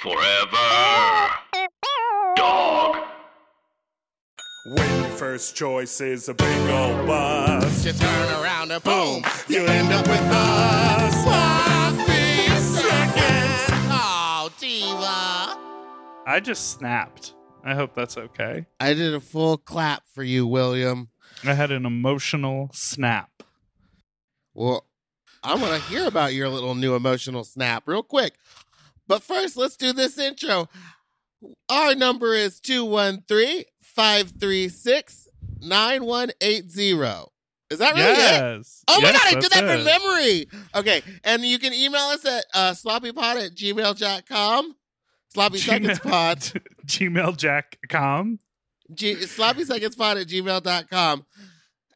Forever. Dog. When your first choice is a big old bus, You turn around and boom, oh. you end up with a sloppy seconds. Oh, diva. I just snapped. I hope that's okay. I did a full clap for you, William. I had an emotional snap. Well, I want to hear about your little new emotional snap real quick. But first, let's do this intro. Our number is 213 536 9180. Is that really it? yes. Oh my god, I did that from memory. Okay, and you can email us at uh, sloppypod at gmail.com. Sloppy seconds pod. Gmail.com. G- sloppy seconds pod at gmail.com.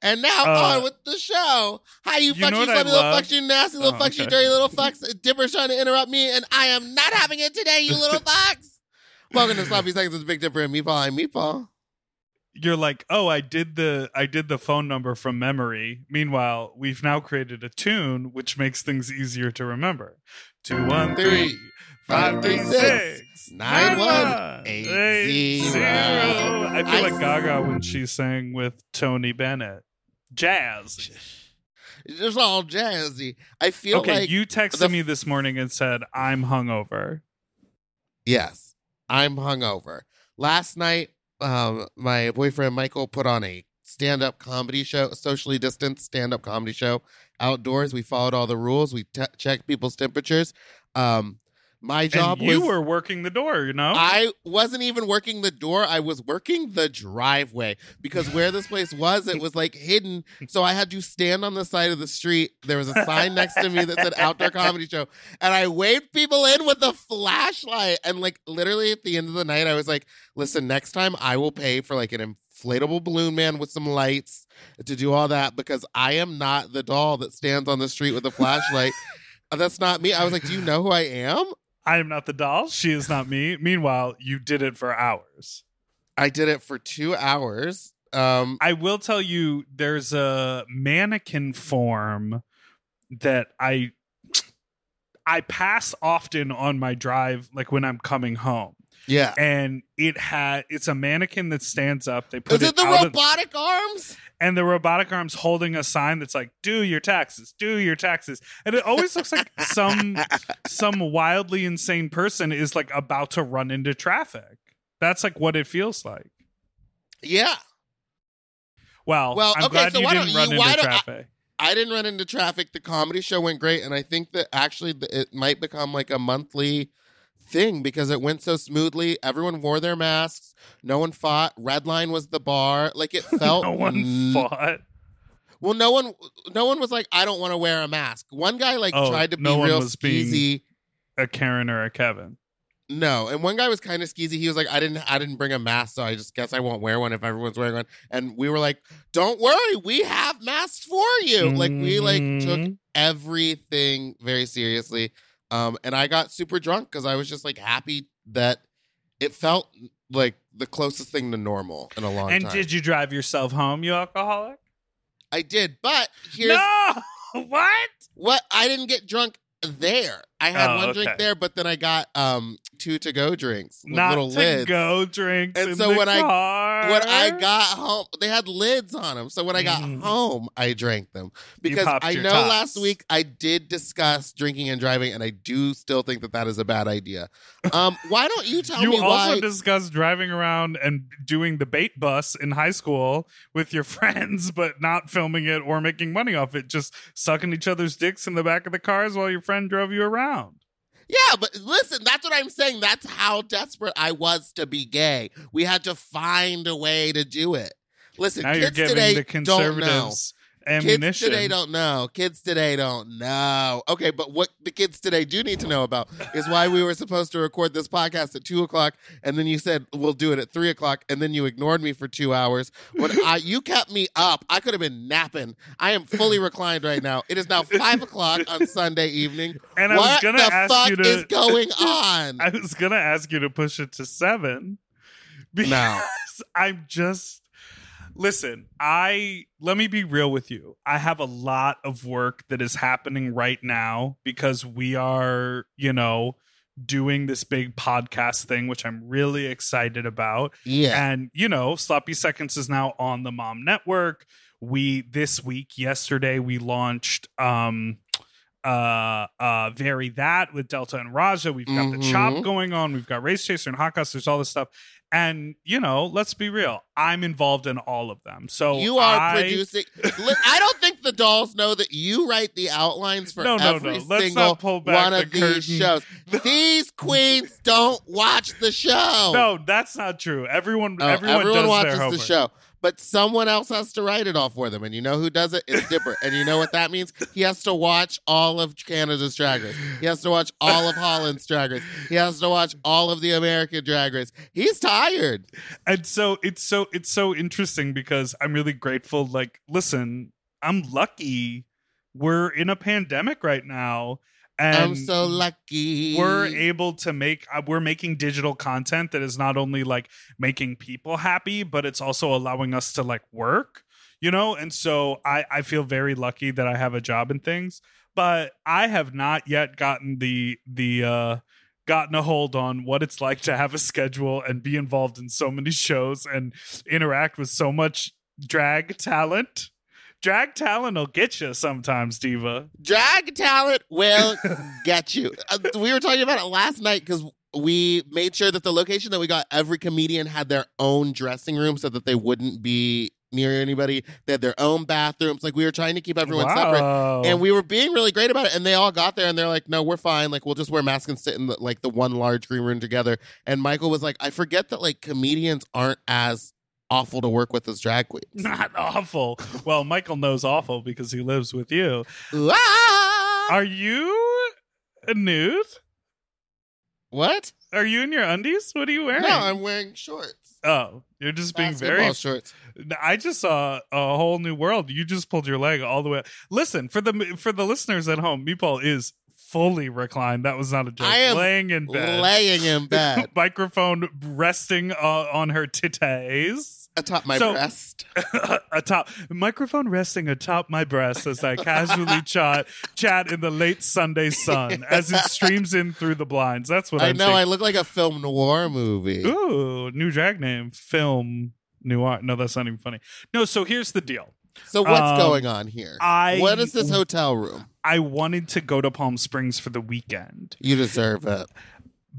And now Uh, on with the show. Hi, you, you know you what I sloppy little love? fucks, you nasty little Oh, fucks, you dirty little fucks. Dipper's trying to interrupt me, and I am not having it today, you little fucks. Welcome to Sloppy Seconds with Big Dipper and Meatball. I'm Meatball. You're like, oh, I did the I did the phone number from memory. Meanwhile, we've now created a tune which makes things easier to remember. Two one three five three six nine, one, one, eight, eight, zero. zero. I feel I- like Gaga when she sang with Tony Bennett. Jazz. It's just all jazzy. I feel Okay, like you texted the- me this morning and said I'm hungover. Yes, I'm hungover. Last night, um, my boyfriend Michael put on a stand-up comedy show, a socially distanced stand-up comedy show outdoors. We followed all the rules. We checked people's temperatures. Um, my job and you was were working the door, you know? I wasn't even working the door. I was working the driveway because where this place was, it was like hidden. So I had to stand on the side of the street. There was a sign next to me that said outdoor comedy show. And I waved people in with a flashlight. And like literally at the end of the night, I was like, listen, next time I will pay for like an inflatable balloon man with some lights to do all that because I am not the doll that stands on the street with a flashlight. That's not me. I was like, do you know who I am? I am not the doll. She is not me. Meanwhile, you did it for hours. I did it for two hours. Um, I will tell you there's a mannequin form that I I pass often on my drive like when I'm coming home. Yeah. And it had it's a mannequin that stands up. They put Is it the out of- robotic arms? and the robotic arms holding a sign that's like do your taxes do your taxes and it always looks like some some wildly insane person is like about to run into traffic that's like what it feels like Yeah. well, Well, i'm okay, glad so you why didn't don't run you- why into don't I- traffic I didn't run into traffic. The comedy show went great. And I think that actually it might become like a monthly thing because it went so smoothly. Everyone wore their masks. No one fought. Red line was the bar. Like it felt. no one n- fought Well, no one, no one was like, I don't want to wear a mask. One guy like Oh, tried to be no one real skeezy. a karen or a kevin No, and one guy was kind of skeezy. He was like, "I didn't, I didn't bring a mask, so I just guess I won't wear one if everyone's wearing one." And we were like, "Don't worry, we have masks for you." Like we like took Mhm. everything very seriously. Um, and I got super drunk because I was just like happy that it felt like the closest thing to normal in a long and time. did you drive yourself home you alcoholic I did, but here's no what what I didn't get drunk there. I had Oh, one drink there, but then I got um two to go drinks with not little to lids. go drinks And so the when I- when I got home, they had lids on them. So when I got Mm. home, I drank them because I know tops. last week I did discuss drinking and driving, and I do still think that that is a bad idea. Um, why don't you tell you me You also why? discussed driving around and doing the bait bus in high school with your friends, but not filming it or making money off it, just sucking each other's dicks in the back of the cars while your friend drove you around. Yeah, but listen, that's what I'm saying. That's how desperate I was to be gay. We had to find a way to do it. Listen, now kids today the don't know. Conservatives Kids today don't know. Kids today don't know. Okay, but what the kids today do need to know about is why we were supposed to record this podcast at two o'clock, and then you said we'll do it at three o'clock, and then you ignored me for two hours. When I you kept me up, I could have been napping. I am fully reclined right now. It is now five o'clock on Sunday evening. and I was what gonna the ask fuck you to is going on? I was gonna ask you to push it to seven. Because No. I'm just listen, I let me be real with you. I have a lot of work that is happening right now because we are, you know, doing this big podcast thing, which I'm really excited about. Yeah. And, you know, Sloppy Seconds is now on the Mom Network. We, this week, yesterday, we launched um uh uh Very That with Delta and Raja. We've got the Mhm. chop going on. We've got Race Chaser and Hot Goss. There's all this stuff. And, you know, let's be real. I'm involved in all of them. So you are I- producing. I don't think the dolls know that you write the outlines for No, no, every no. Let's single not pull back one the of these shows. These queens don't watch the show. No, that's not true. Everyone, Oh, everyone, everyone does watches the show, but someone else has to write it all for them. And you know who does it? It's Dipper. and you know what that means? He has to watch all of Canada's Drag Race. He has to watch all of Holland's Drag Race. He has to watch all of the American Drag Race. He's tired. and so it's so it's so interesting because i'm really grateful like listen i'm lucky we're in a pandemic right now and I'm so lucky. we're able to make uh, we're making digital content that is not only like making people happy but it's also allowing us to like work you know and so i i feel very lucky that i have a job and things but i have not yet gotten the the uh gotten a hold on what it's like to have a schedule and be involved in so many shows and interact with so much drag talent drag talent will get you sometimes diva drag talent will get you. Uh, we were talking about it last night because we made sure that the location that we got, every comedian had their own dressing room so that they wouldn't be near anybody. They had their own bathrooms. Like we were trying to keep everyone separate. And we were being really great about it. And they all got there and they're like, no, we're fine. Like, we'll just wear masks and sit in the, like the one large green room together. And Michael was like, I forget that like comedians aren't as awful to work with as drag queens. not awful. Well, Michael knows awful because he lives with you. Ah! Are you a nude? what? Are you in your undies? What are you wearing? No, I'm wearing shorts. oh, you're just being Basketball very. shorts. I just saw a whole new world. You just pulled your leg all the way. Listen for the for the listeners at home. Meatball is fully reclined. That was not a joke. I am laying in bed, Laying in bed microphone resting uh, on her titties. Atop my So- breast. atop microphone resting atop my breast as I casually chat chat in the late Sunday sun as it streams in through the blinds. That's what I I'm know. saying. I look like a film noir movie. Ooh, new drag name, film noir. No, that's not even funny. No, so here's the deal. So what's Um, going on here? I- what is this hotel room? I wanted to go to Palm Springs for the weekend You deserve it.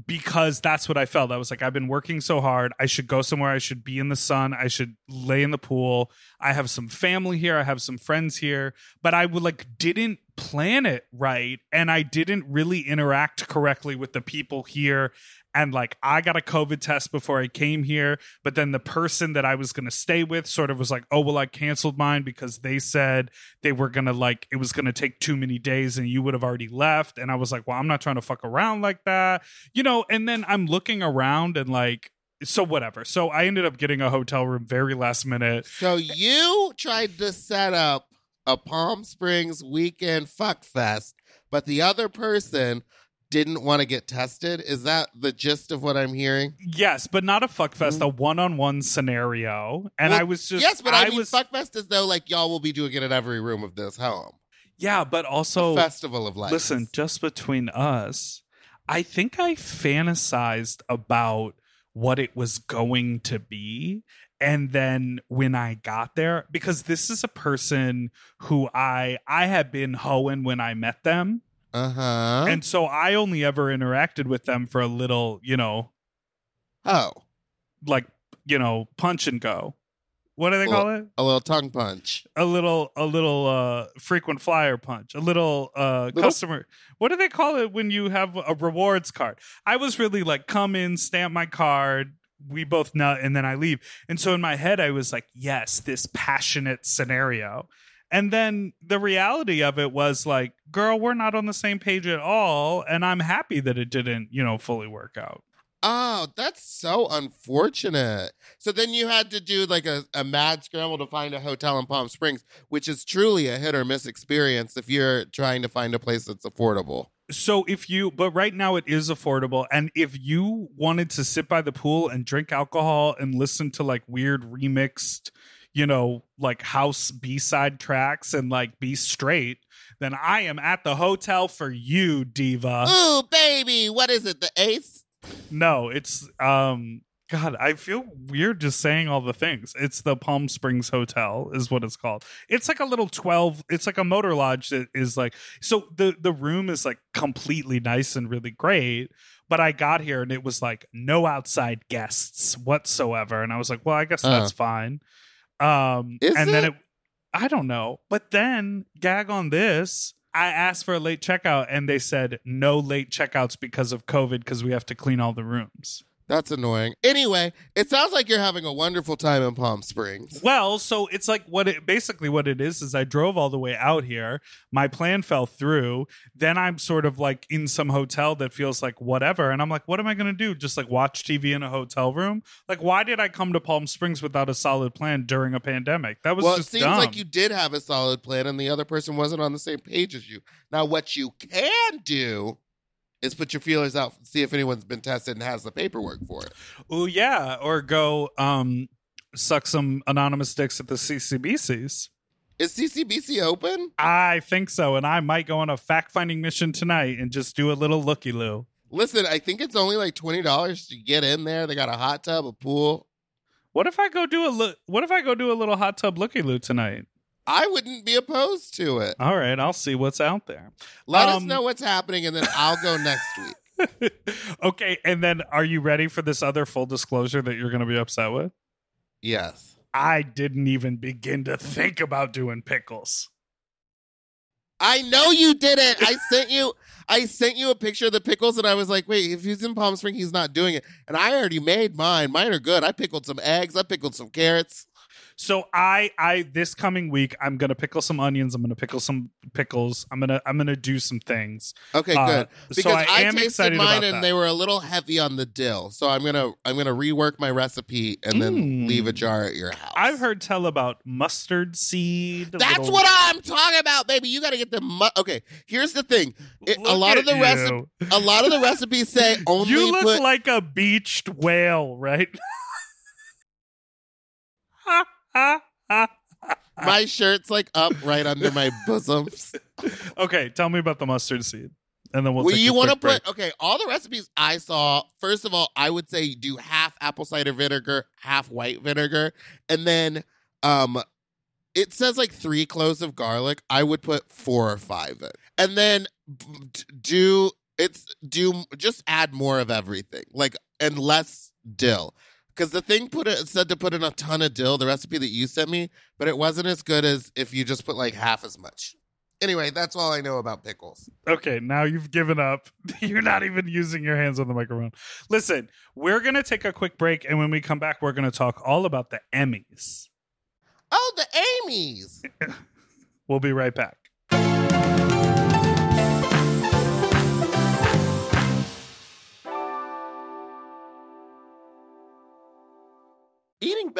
Because that's what I felt. I was like, I've been working so hard. I should go somewhere. I should be in the sun. I should lay in the pool. I have some family here. I have some friends here, but I would like didn't plan it right. And I didn't really interact correctly with the people here. And like, I got a COVID test before I came here, but then the person that I was going to stay with sort of was like, oh, well, I canceled mine because they said they were going to like, it was going to take too many days and you would have already left. And I was like, well, I'm not trying to fuck around like that you know, and then I'm looking around and like, so whatever. So I ended up getting a hotel room very last minute. So you tried to set up a Palm Springs weekend fuck fest, but the other person didn't want to get tested. Is that the gist of what I'm hearing? Yes, but not a fuck fest, a one on one scenario. And Well, I was just, yes, but I, mean, was, fuck fest is though like y'all will be doing it in every room of this home. yeah, but also, Festival of life. listen, just between us, I think I fantasized about what it was going to be. And then when I got there, because this is a person who I I had been hoeing when I met them. Uh huh. and so I only ever interacted with them for a little, you know, oh, like you know, punch and go. What do they call it? a little tongue punch. A little, a little uh frequent flyer punch. A little uh Little- customer. What do they call it when you have a rewards card? I was really like, come in, stamp my card. We both nut, and then I leave. And so in my head, I was like, yes, this passionate scenario. And then the reality of it was like, girl, we're not on the same page at all. And I'm happy that it didn't, you know, fully work out. Oh, that's so unfortunate. So then you had to do like a, a mad scramble to find a hotel in Palm Springs, which is truly a hit or miss experience if you're trying to find a place that's affordable. So if you, but right now it is affordable. And if you wanted to sit by the pool and drink alcohol and listen to like weird remixed, you know, like house B side tracks and like be straight, then I am at the hotel for you, diva. Ooh, baby, what is it? The Ace? No, it's um God, I feel weird just saying all the things. It's the Palm Springs Hotel is what it's called. It's like a little 12, it's like a motor lodge that is like so the the room is like completely nice and really great, but I got here and it was like no outside guests whatsoever and I was like, well, I guess Uh. that's fine. Um Is and then it? it I don't know. But then gag on this, I asked for a late checkout and they said no late checkouts because of COVID because we have to clean all the rooms. That's annoying. Anyway, it sounds like you're having a wonderful time in Palm Springs. Well, so it's like what it basically what it is is I drove all the way out here. My plan fell through. Then I'm sort of like in some hotel that feels like whatever. And I'm like, what am I going to do? Just like watch TV in a hotel room? Like, why did I come to Palm Springs without a solid plan during a pandemic? That was Well, it seems dumb. like you did have a solid plan and the other person wasn't on the same page as you. Now, what you can do is put your feelers out, see if anyone's been tested and has the paperwork for it. Oh yeah, or go um suck some anonymous dicks at the CCBCs. Is CCBC open? I think so, and I might go on a fact finding mission tonight and just do a little looky loo. Listen, I think it's only like $20 to get in there. They got a hot tub, a pool. What if I go do a li- what if I go do a little hot tub looky loo tonight? I wouldn't be opposed to it. All right, I'll see what's out there. Let us Um, know what's happening and then I'll go next week. okay, and then are you ready for this other full disclosure that you're going to be upset with? Yes. I didn't even begin to think about doing pickles. I know you did it. I sent you I sent you a picture of the pickles and I was like, wait, if he's in Palm Springs, he's not doing it. And I already made mine. Mine are good. I pickled some eggs, I pickled some carrots. So I I this coming week I'm going to pickle some onions, I'm going to pickle some pickles. I'm going to I'm to do some things. Okay, Uh, good. so Because I I, am tasted mine and that. they were a little heavy on the dill. So I'm gonna I'm gonna rework my recipe and then Mm. leave a jar at your house. I've heard tell about mustard seed. That's little- what I'm talking about, baby. You got to get the mu- okay. Here's the thing: It- a lot of the recipe, a lot of the recipes say only You look put. like a beached whale, right? My shirt's like up right under my bosoms. okay, tell me about the mustard seed, and then we'll. well, you want to put okay. All the recipes I saw. First of all, I would say do half apple cider vinegar, half white vinegar, and then um, it says like three cloves of garlic. I would put four or five in, and then do it's do just add more of everything, like and less dill. Because the thing put it, said to put in a ton of dill, the recipe that you sent me, but it wasn't as good as if you just put like half as much. Anyway, that's all I know about pickles. Okay, now you've given up. You're not even using your hands on the microphone. Listen, we're gonna take a quick break, and when we come back, we're gonna talk all about the Emmys. Oh, the Amy's. We'll be right back.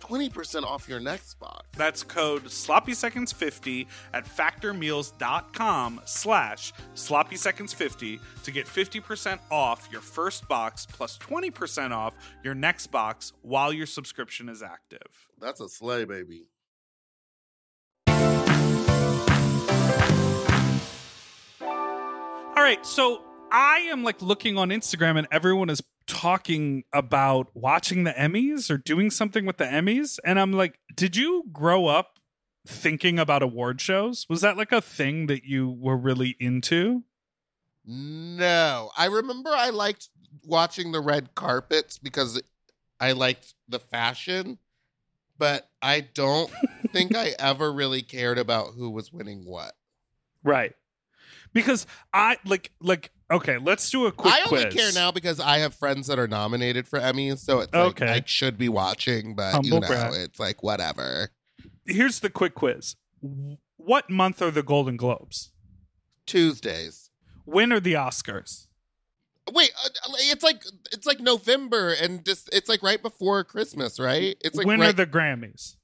20% off your next box. That's code sloppy seconds 50 at factormeals.com slash sloppy seconds 50 to get 50% off your first box plus 20% off your next box while your subscription is active. That's a slay, baby. All right, so I am like looking on Instagram and everyone is talking about watching the Emmys or doing something with the Emmys. And I'm like, did you grow up thinking about award shows? Was that like a thing that you were really into? No, I remember I liked watching the red carpets because I liked the fashion, but I don't think I ever really cared about who was winning what. Right. Because I like like okay, let's do a quick I only quiz. care now because I have friends that are nominated for Emmys, so it's like Okay. I should be watching, but Humble you know, brag. it's like whatever. Here's the quick quiz. What month are the Golden Globes? Tuesdays. When are the Oscars? Wait, uh, it's like it's like November and just it's like right before Christmas, right? It's like when right, are the Grammys?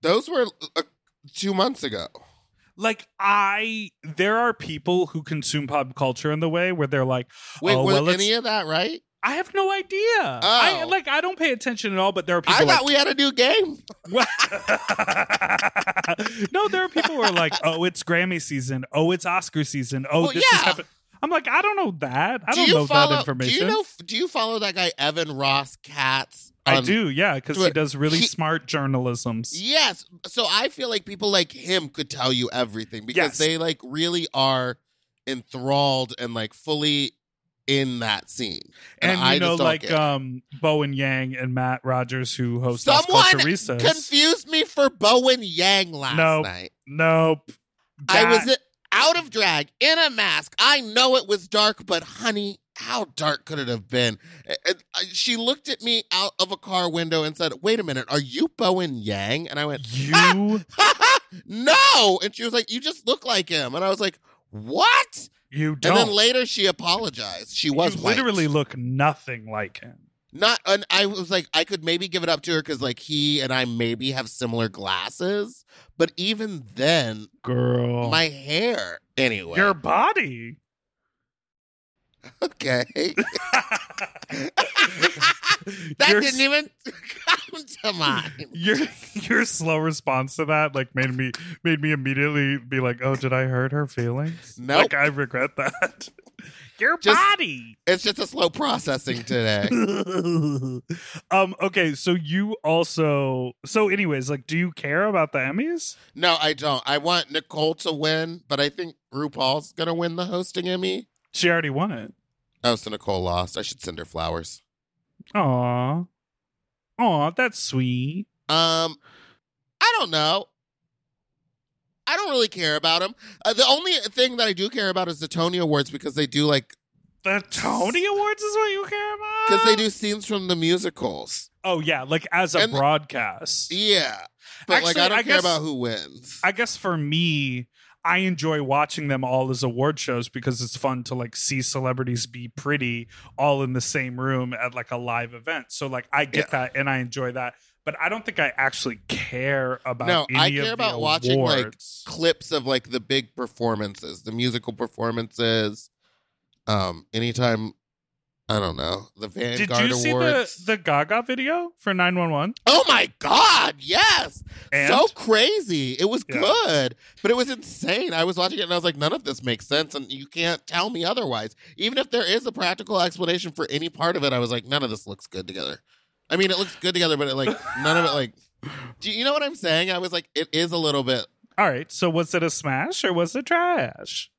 those were uh, two months ago. Like I there are people who consume pop culture in the way where they're like, Wait, oh, was well, any of that right? I have no idea. I Oh. like I don't pay attention at all, but there are people I like thought we had a new game. no, there are people who are like, oh, it's Grammy season. Oh, it's Oscar season. Oh, Well, this yeah. is happening. I'm like, I don't know that. I do don't you know follow, that information. Do you know? Do you follow that guy Evan Ross Katz? I on- do, yeah, because he does really He- smart journalism. Yes. So I feel like people like him could tell you everything because Yes. they like really are enthralled and like fully in that scene. And, I you know, like um, Bowen Yang and Matt Rogers, who host Someone confused me for Bowen Yang last Nope. night. nope. I was out of drag in a mask. I know it was dark, but honey, how dark could it have been? She looked at me out of a car window and said, "Wait a minute, are you Bowen Yang?" And I went, you. "No!" And she was like, "You just look like him." And I was like, "What?" You don't. And then later she apologized. She was you white. literally look nothing like him. not. And I was like, I could maybe give it up to her because like he and I maybe have similar glasses, but even then, Girl. my hair anyway. Your body. Okay. that Your didn't s- even come to mind. Your your slow response to that like made me made me immediately be like, "Oh, did I hurt her feelings?" Nope. Like I regret that. Your Just- body. It's just a slow processing today. um okay, so you also so anyways, like do you care about the Emmys? no, I don't. I want Nicole to win, but I think RuPaul's gonna win the hosting Emmy. She already won it. Oh, so Nicole lost. I should send her flowers. Aw. Aw, that's sweet. Um, I don't know. I don't really care about them. Uh, the only thing that I do care about is the Tony Awards because they do like The Tony Awards is what you care about? because they do scenes from the musicals. Oh yeah, like as a And- broadcast. Yeah, but like Actually, I don't I care guess- about who wins. I guess for me, I enjoy watching them all as award shows because it's fun to like see celebrities be pretty all in the same room at like a live event. So like I get that and I enjoy that. But I don't think I actually care about No, I care about watching, like. Clips of like the big performances, the musical performances. Um, anytime I don't know the Vanguard Did you see Awards. the the Gaga video for 911? oh my God! Yes, And so crazy. It was Yeah. good, but it was insane. I was watching it and I was like, none of this makes sense, and you can't tell me otherwise. Even if there is a practical explanation for any part of it, I was like, none of this looks good together. I mean, it looks good together, but it like none of it like. Do you know what I'm saying? I was like, it is a little bit. All right. So was it a smash or was it trash?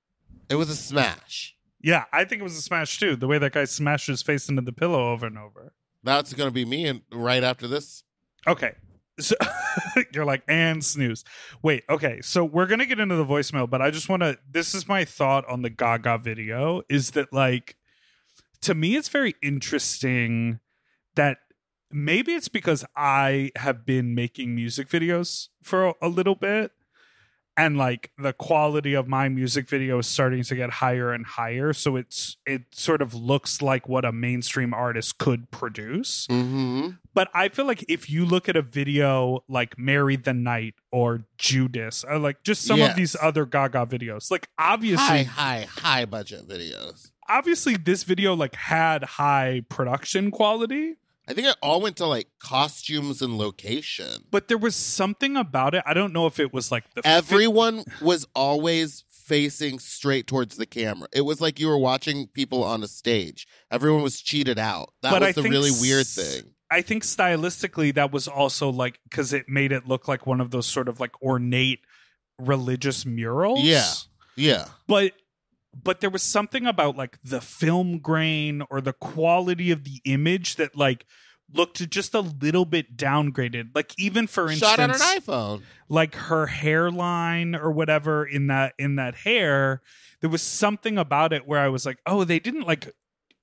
It was a smash. Yeah, I think it was a smash too. The way that guy smashed his face into the pillow over and over. That's gonna be me, and right after this, Okay. So you're like, and snooze. Wait, okay. So we're gonna get into the voicemail, but I just wanna this is my thought on the Gaga video, is that like to me it's very interesting that maybe it's because I have been making music videos for a, a little bit. And like the quality of my music video is starting to get higher and higher. So it's it sort of looks like what a mainstream artist could produce mm-hmm. but I feel like if you look at a video like "Marry the Night" or Judas, or like just some of these other Gaga videos, like obviously, high, high, high budget videos. obviously this video like had high production quality, I think it all went to like costumes and location. but there was something about it. I don't know if it was like the Everyone was always facing straight towards the camera. It was like you were watching people on a stage. Everyone was cheated out. That But was I the really weird thing. I think stylistically that was also like because it made it look like one of those sort of like ornate religious murals. Yeah. Yeah. but but there was something about like the film grain or the quality of the image that like looked just a little bit downgraded. Like even for instance Shot on an iPhone. like her hairline or whatever in that in that hair there was something about it where i was like oh they didn't like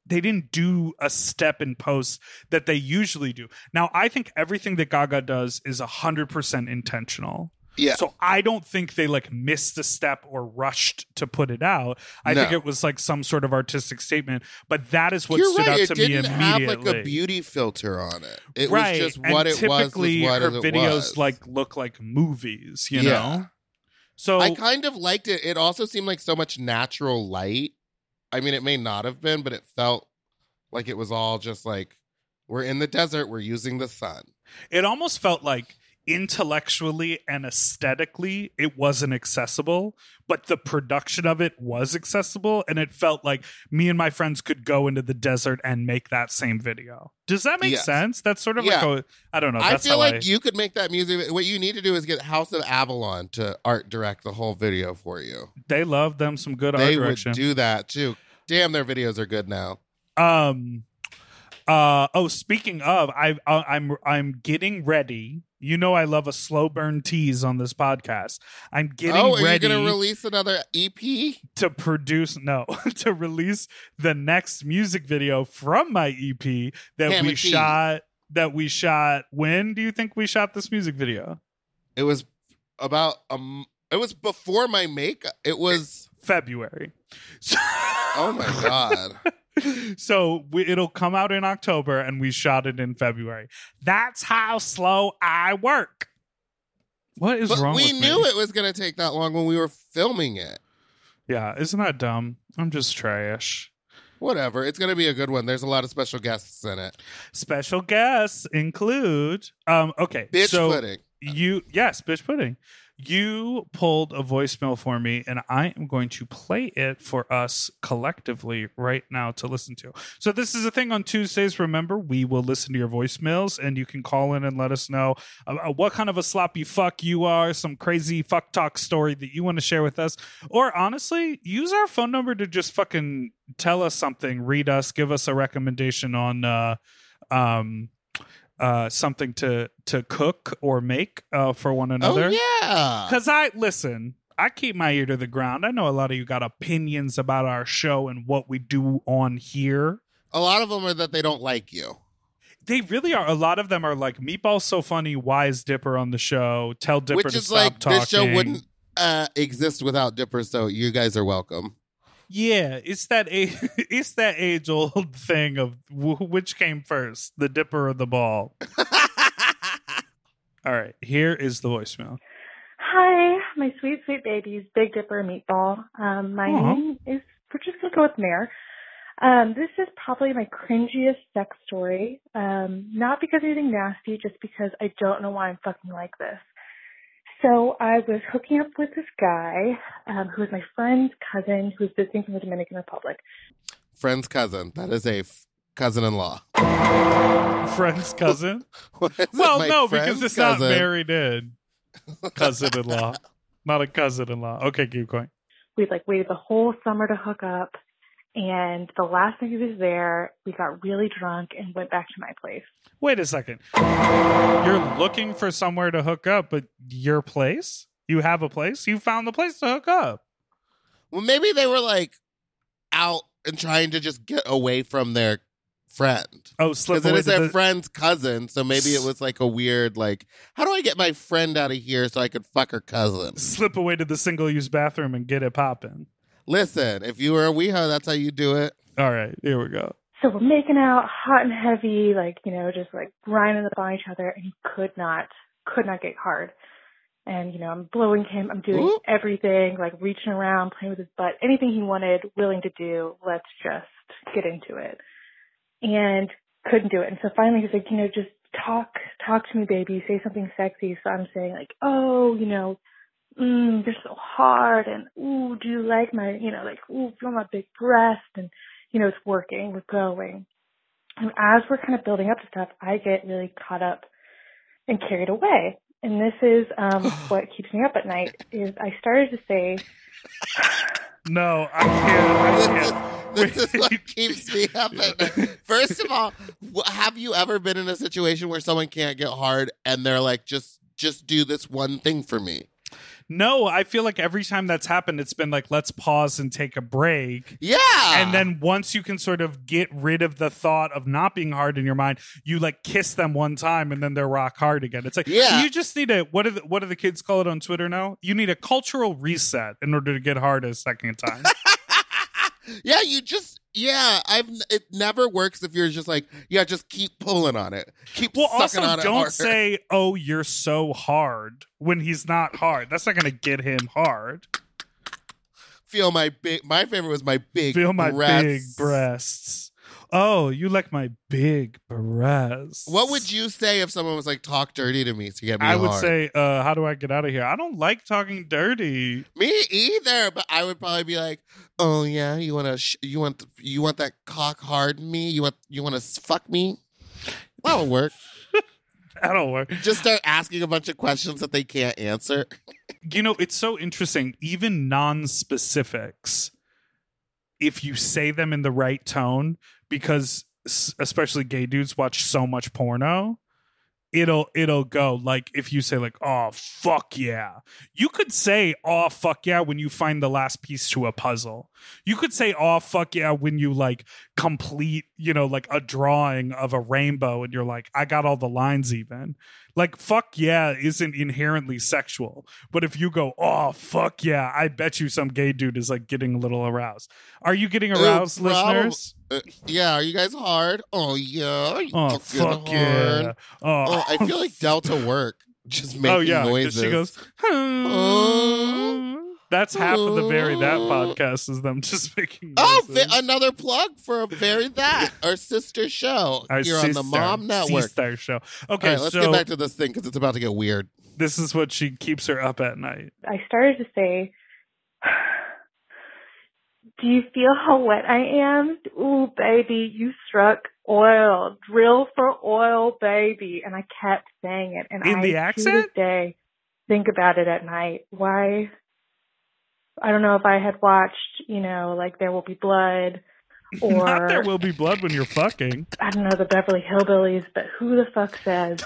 they didn't do a step in post that they usually do. Now i think everything that gaga does is 100% intentional Yeah. so I don't think they like missed a step or rushed to put it out. I think it was like some sort of artistic statement. But that is what You're stood right. out It to me didn't have immediately. like a beauty filter on it. It right. was just and what it was. was typically her videos was. like look like movies, you Yeah. know? So I kind of liked it. It also seemed like so much natural light. I mean, it may not have been, but it felt like it was all just like we're in the desert, we're using the sun. it almost felt like intellectually and aesthetically it wasn't accessible but the production of it was accessible and it felt like me and my friends could go into the desert and make that same video does that make Yes. sense that's sort of Yeah. like a i don't know I feel like I, you could make that music. What you need to do is get House of Avalon to art direct the whole video for you. they love them some good art they would do that too. Damn, their videos are good now. um uh oh speaking of i i'm i'm getting ready you know i love a slow burn tease on this podcast i'm getting oh, are ready you going to release another EP? to produce no to release the next music video from my ep that we shot that we shot when do you think we shot this music video It was about um. It was before my makeup. It was. february Oh my god. so we, it'll come out in october and we shot it in february that's how slow i work what is But wrong we with knew me? it was going to take that long when we were filming it. yeah isn't that dumb i'm just trash Whatever. It's going to be a good one. There's a lot of special guests in it. special guests include um okay Bitch so pudding. you yes bitch pudding you pulled a voicemail for me and i am going to play it for us collectively right now to listen to. So this is a thing on tuesdays. Remember we will listen to your voicemails and you can call in and let us know uh, uh, what kind of a sloppy fuck you are some crazy fuck talk story that you want to share with us. Or honestly use our phone number to just fucking tell us something read us give us a recommendation on uh um uh something to to cook or make uh for one another Oh, yeah. because i listen i keep my ear to the ground i know a lot of you got opinions about our show and what we do on here A lot of them are that they don't like you. they really are a lot of them are like meatball's so funny why is dipper on the show tell dipper Which to is stop like, talking this show wouldn't uh, exist without Dipper, so you guys are welcome. Yeah it's that a- it's that age old thing of wh- which came first the dipper or the ball all right here is the voicemail Hi, my sweet, sweet babies, Big Dipper Meatball. Um, my Aw. name is, we're just going to go with Mare. Um, this is probably my cringiest sex story. Um, not because of anything nasty, just because I don't know why I'm fucking like this. So I was hooking up with this guy, um, who is my friend's cousin who's visiting from the Dominican Republic. Friend's cousin. That is a f- cousin in law. friend's cousin. Why Well, no, because it's not married in. Cousin-in-law, not a cousin-in-law. Okay, keep going. We'd like waited the whole summer to hook up. And the last night he was there, we got really drunk and went back to my place. Wait a second. You're looking for somewhere to hook up, but your place? You have a place? You found the place to hook up. Well, maybe they were like out and trying to just get away from their friend. Oh, slip Because it away is to their the- friend's cousin, so maybe it was like a weird like, how do I get my friend out of here so I could fuck her cousin? slip away to the single-use bathroom and get it popping. Listen, if you were a WeHo, that's how you do it. All right, here we go. So we're making out hot and heavy, like, you know, just like grinding up on each other and he could not, could not get hard. And, you know, I'm blowing him, I'm doing Ooh. everything, like reaching around, playing with his butt, anything he wanted, willing to do, let's just get into it. And couldn't do it. And so finally he's like, you know, just talk, talk to me, baby, say something sexy. So I'm saying like, oh, you know, mm, you're so hard and ooh, do you like my, you know, like, ooh, feel my big breast and, you know, it's working, we're going. And as we're kind of building up to stuff, I get really caught up and carried away. And this is um, what keeps me up at night is I started to say, No, I can't. I This can't. is, this is what keeps me up at night. First of all, wh- have you ever been in a situation where someone can't get hard and they're like, just just do this one thing for me? No, I feel like every time that's happened, it's been like, let's pause and take a break. Yeah. And then once you can sort of get rid of the thought of not being hard in your mind, you like kiss them one time and then they're rock hard again. It's like Yeah. you just need a what do the, what do the kids call it on Twitter now? You need a cultural reset in order to get hard a second time. yeah, you just yeah, I've it never works if you're just like, yeah, just keep pulling on it. Keep well, sucking also on it Also, don't say, "Oh, you're so hard" when he's not hard. That's not going to get him hard. feel my big my favorite was my big Feel my breasts. big breasts. Oh, you like my big breasts. What would you say if someone was like talk dirty to me to get me I would hard? say, uh, how do I get out of here? I don't like talking dirty. Me either, but I would probably be like, "Oh yeah, you want to sh- you want you want that cock hard me? You want you want to fuck me?" That'll work. That'll work. Just start asking a bunch of questions that they can't answer. You know, it's so interesting. Even non-specifics, if you say them in the right tone, because especially gay dudes watch so much porno, it'll it'll go like if you say like oh fuck yeah. You could say oh fuck yeah when you find the last piece to a puzzle. You could say oh fuck yeah when you like complete you know like a drawing of a rainbow and you're like i got all the lines even like fuck yeah isn't inherently sexual but if you go oh fuck yeah i bet you some gay dude is like getting a little aroused are you getting aroused prob- listeners Uh, yeah, are you guys hard? Oh yeah, oh fuck hard. yeah oh, Oh, I feel like Delta work just making oh yeah noises. she goes Oh. That's half of the very that podcast is them just making Oh, noises. fi- another plug for Very That, our sister show Our here on the Mom Network. sister show okay right, let's so get back to this thing because it's about to get weird. this is what she keeps her up at night I started to say, Do you feel how wet I am? Ooh, baby, you struck oil. Drill for oil, baby. And I kept saying it. And In I, the to this day, think about it at night. Why? I don't know if I had watched, you know, like There Will Be Blood or not there will be blood when you're fucking I don't know the Beverly Hillbillies, but who the fuck says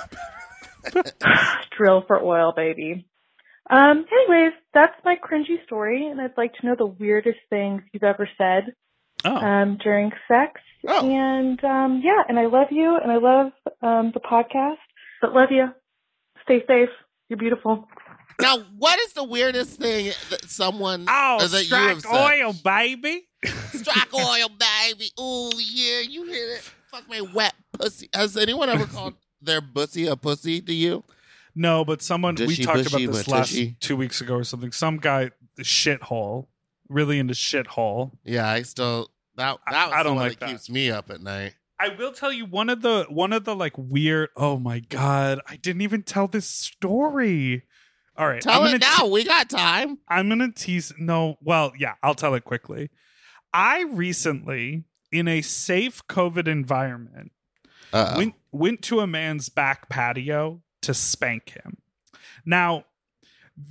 drill for oil, baby? Um, anyways, that's my cringy story, and I'd like to know the weirdest things you've ever said oh um, during sex. Oh. And um, yeah, and I love you, and I love um, the podcast. But love you. Stay safe. You're beautiful. Now, what is the weirdest thing that someone oh or that you have strike said? oil baby Strike oil, baby. Oh yeah, you hear it? Fuck my wet pussy. Has anyone ever called their pussy a pussy to you? no but someone we Dushy, talked bushy, about this but last tushy. two weeks ago or something some guy the shithole really into shithole Yeah, I still that I- that was I don't one like that that. keeps me up at night. I will tell you one of the one of the like weird. Oh my god, I didn't even tell this story. All right, Tell it now. we got time. I'm gonna tease. No, well, yeah, I'll tell it quickly. I recently, in a safe COVID environment, Uh-oh. went went to a man's back patio to spank him. Now,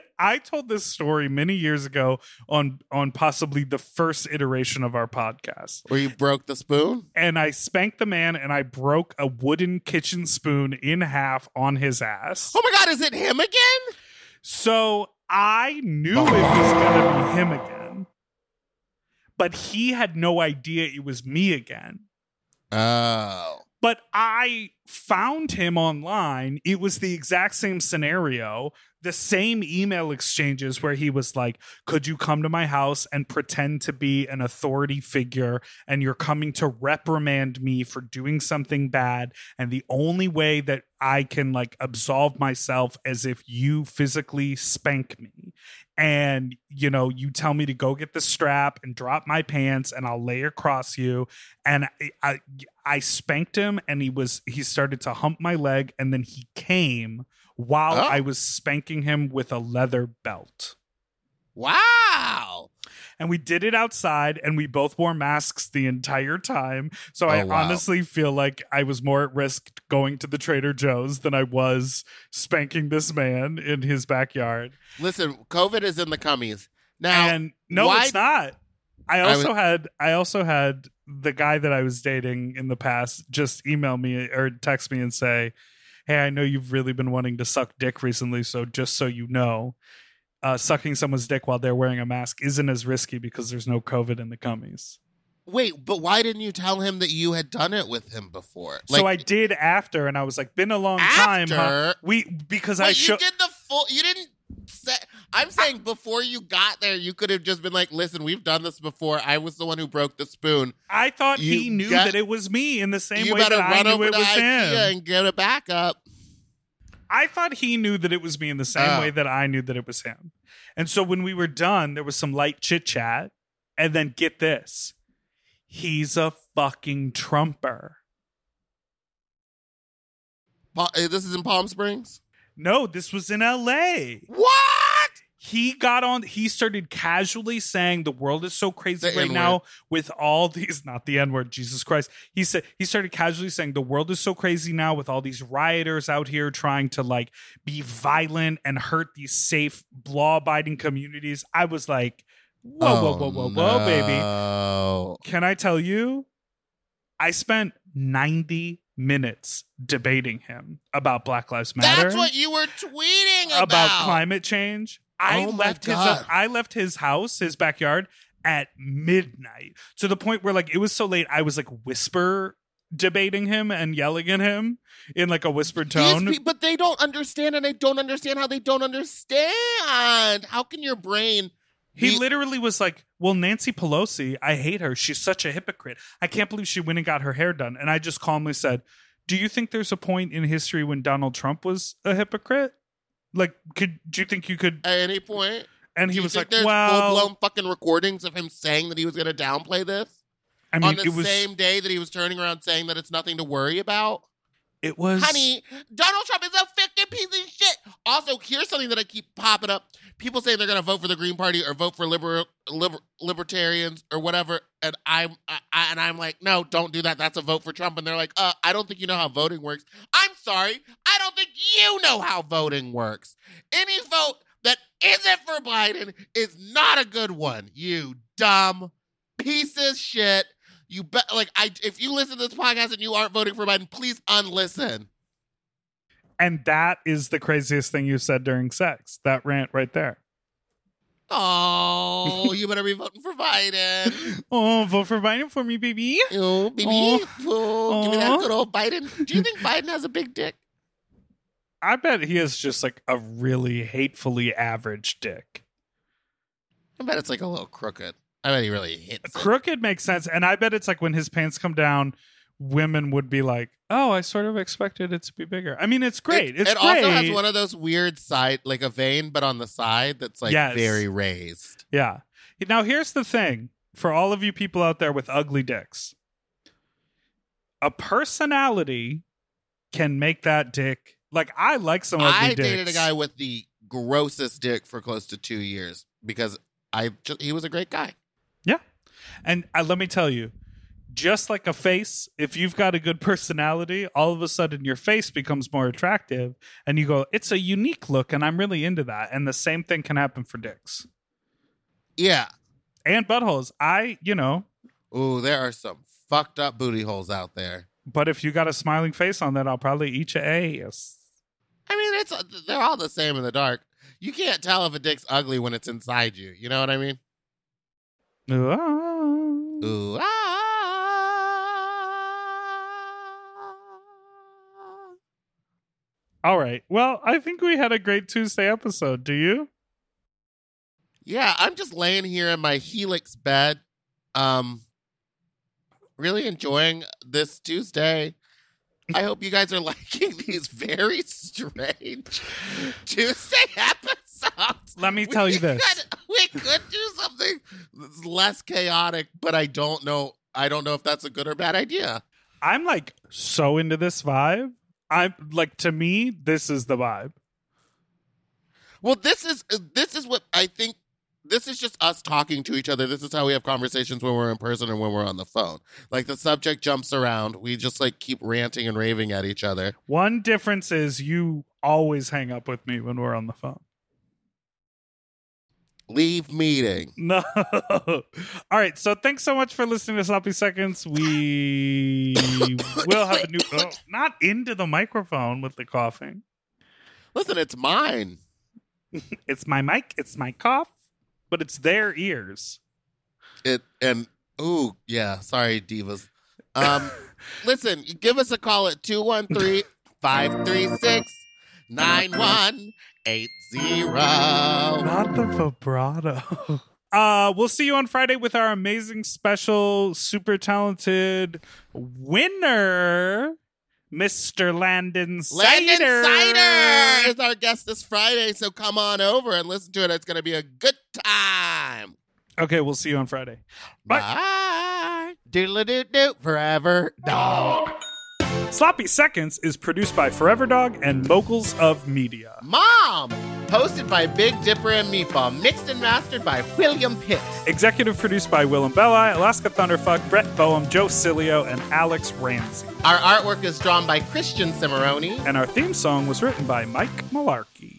I told this story many years ago on on possibly the first iteration of our podcast. Where you broke the spoon? And I spanked the man and I broke a wooden kitchen spoon in half on his ass. Oh my god, is it him again? So I knew it was going to be him again. But he had no idea it was me again. Oh. But I found him online. It was the exact same scenario, the same email exchanges where he was like, Could you come to my house and pretend to be an authority figure? And you're coming to reprimand me for doing something bad. And the only way that I can like absolve myself is if you physically spank me. And, you know, you tell me to go get the strap and drop my pants and I'll lay across you. And I, I, I spanked him and he was, he started to hump my leg and then he came while Oh. I was spanking him with a leather belt. Wow. And we did it outside and we both wore masks the entire time. So oh, I Oh, wow. honestly feel like I was more at risk going to the Trader Joe's than I was spanking this man in his backyard. Listen, COVID is in the cummies. Now, and no, why- it's not. I I also had I also had the guy that I was dating in the past just email me or text me and say, "Hey, I know you've really been wanting to suck dick recently, so just so you know, uh, sucking someone's dick while they're wearing a mask isn't as risky because there's no COVID in the gummies." wait, but why didn't you tell him that you had done it with him before? so I did after, and I was like, "Been a long time, huh?" After? We because I you did the full. You didn't. I'm saying before you got there, you could have just been like, "Listen, we've done this before. I was the one who broke the spoon. I thought he knew got- that it was me in the same you way that I knew it was IKEA him. and get a backup." I thought he knew that it was me in the same Oh. way that I knew that it was him. And so when we were done, there was some light chit chat. And then get this he's a fucking trumper. Pa- uh, This is in Palm Springs. No, this was in LA. What? He got on, he started casually saying the world is so crazy The right N-word. now with all these, not the N word, Jesus Christ. He said, he started casually saying the world is so crazy now with all these rioters out here trying to like be violent and hurt these safe, law abiding communities. I was like, whoa, whoa, oh, whoa, whoa, whoa, baby. Oh, Can I tell you? I spent 90 minutes debating him about Black Lives Matter That's what you were tweeting about. about climate change. I Oh left his uh, God. I left his house, his backyard at midnight to the point where like it was so late I was like whisper debating him and yelling at him in like a whispered tone. pe- but they don't understand, and I don't understand how they don't understand. How can your brain? he literally was like, "Well, Nancy Pelosi, I hate her. She's such a hypocrite. I can't believe she went and got her hair done." And I just calmly said, "Do you think there's a point in history when Donald Trump was a hypocrite? Like, could do you think you could?" at any point. And he was like, there's "Well, full blown fucking recordings of him saying that he was going to downplay this I mean, on the it was same day that he was turning around saying that it's nothing to worry about." it was Honey, Donald Trump is a fucking piece of shit. Also, here's something that I keep popping up. People say they're going to vote for the Green Party or vote for liberal, liber, libertarians or whatever, and I'm I, and I'm like, no, don't do that. That's a vote for Trump. And they're like, uh, I don't think you know how voting works. I'm sorry, I don't think you know how voting works. Any vote that isn't for Biden is not a good one. You dumb piece of shit. You bet. Like I, if you listen to this podcast and you aren't voting for Biden, please unlisten. And that is the craziest thing you said during sex. That rant right there. Oh, you better be voting for Biden. Oh, vote for Biden for me, baby. Oh, baby. Aw. Oh, give me that good oh. old Biden. Do you think Biden has a big dick? I bet he is just like a really hatefully average dick. I bet it's like a little crooked. I bet he really hits it. Crooked makes sense. And I bet it's like when his pants come down, women would be like, oh, I sort of expected it to be bigger. I mean, it's great. It, it's it great. also has one of those weird side, like a vein, but on the side that's like Yes. very raised. Yeah. Now, here's the thing for all of you people out there with ugly dicks a personality can make that dick. Like, I like some ugly I dicks. dated a guy with the grossest dick for close to two years because I just, he was a great guy. Yeah, and uh, let me tell you, just like a face, if you've got a good personality, all of a sudden your face becomes more attractive and you go, it's a unique look and I'm really into that. And the same thing can happen for dicks Yeah. and buttholes. I, you know, Ooh, there are some fucked up booty holes out there. but if you got a smiling face on that, I'll probably eat your ass. I mean, it's they're all the same in the dark. You can't tell if a dick's ugly when it's inside you. You know what I mean? Ah. Ooh, ah. All right. Well, I think we had a great Tuesday episode. Do you? Yeah, I'm just laying here in my Helix bed, um, really enjoying this Tuesday. I hope you guys are liking these very strange Tuesday episodes. Let me tell you We this. could- we could do something less chaotic, but I don't know. I don't know if that's a good or bad idea. I'm like so into this vibe. I'm like to me, this is the vibe. Well, this is this is what I think. This is just us talking to each other. This is how we have conversations when we're in person and when we're on the phone. Like the subject jumps around. We just like keep ranting and raving at each other. One difference is you always hang up with me when we're on the phone. Leave meeting. No. All right. So thanks so much for listening to Sloppy Seconds. We will have a new. Oh, not into the microphone with the coughing. Listen, it's mine. It's my mic. It's my cough, but it's their ears. It and ooh yeah. Sorry, divas. Um, listen, give us a call at 213 536 9180. Not the vibrato. Uh, we'll see you on Friday with our amazing special, super talented winner, Mr. Landon Cider. Landon Cider is our guest this Friday, so come on over and listen to it. It's going to be a good time. Okay, we'll see you on Friday. Bye. Bye. Doodle doo doo forever dog. Sloppy Seconds is produced by Forever Dog and Moguls of Media. Mom, hosted by Big Dipper and Meatball, mixed and mastered by William Pitts. Executive produced by Willam Belli, Alaska Thunderfuck, Brett Boehm, Joe Cilio, and Alex Ramsey. Our artwork is drawn by Christian Cimarroni. And our theme song was written by Mike Malarkey.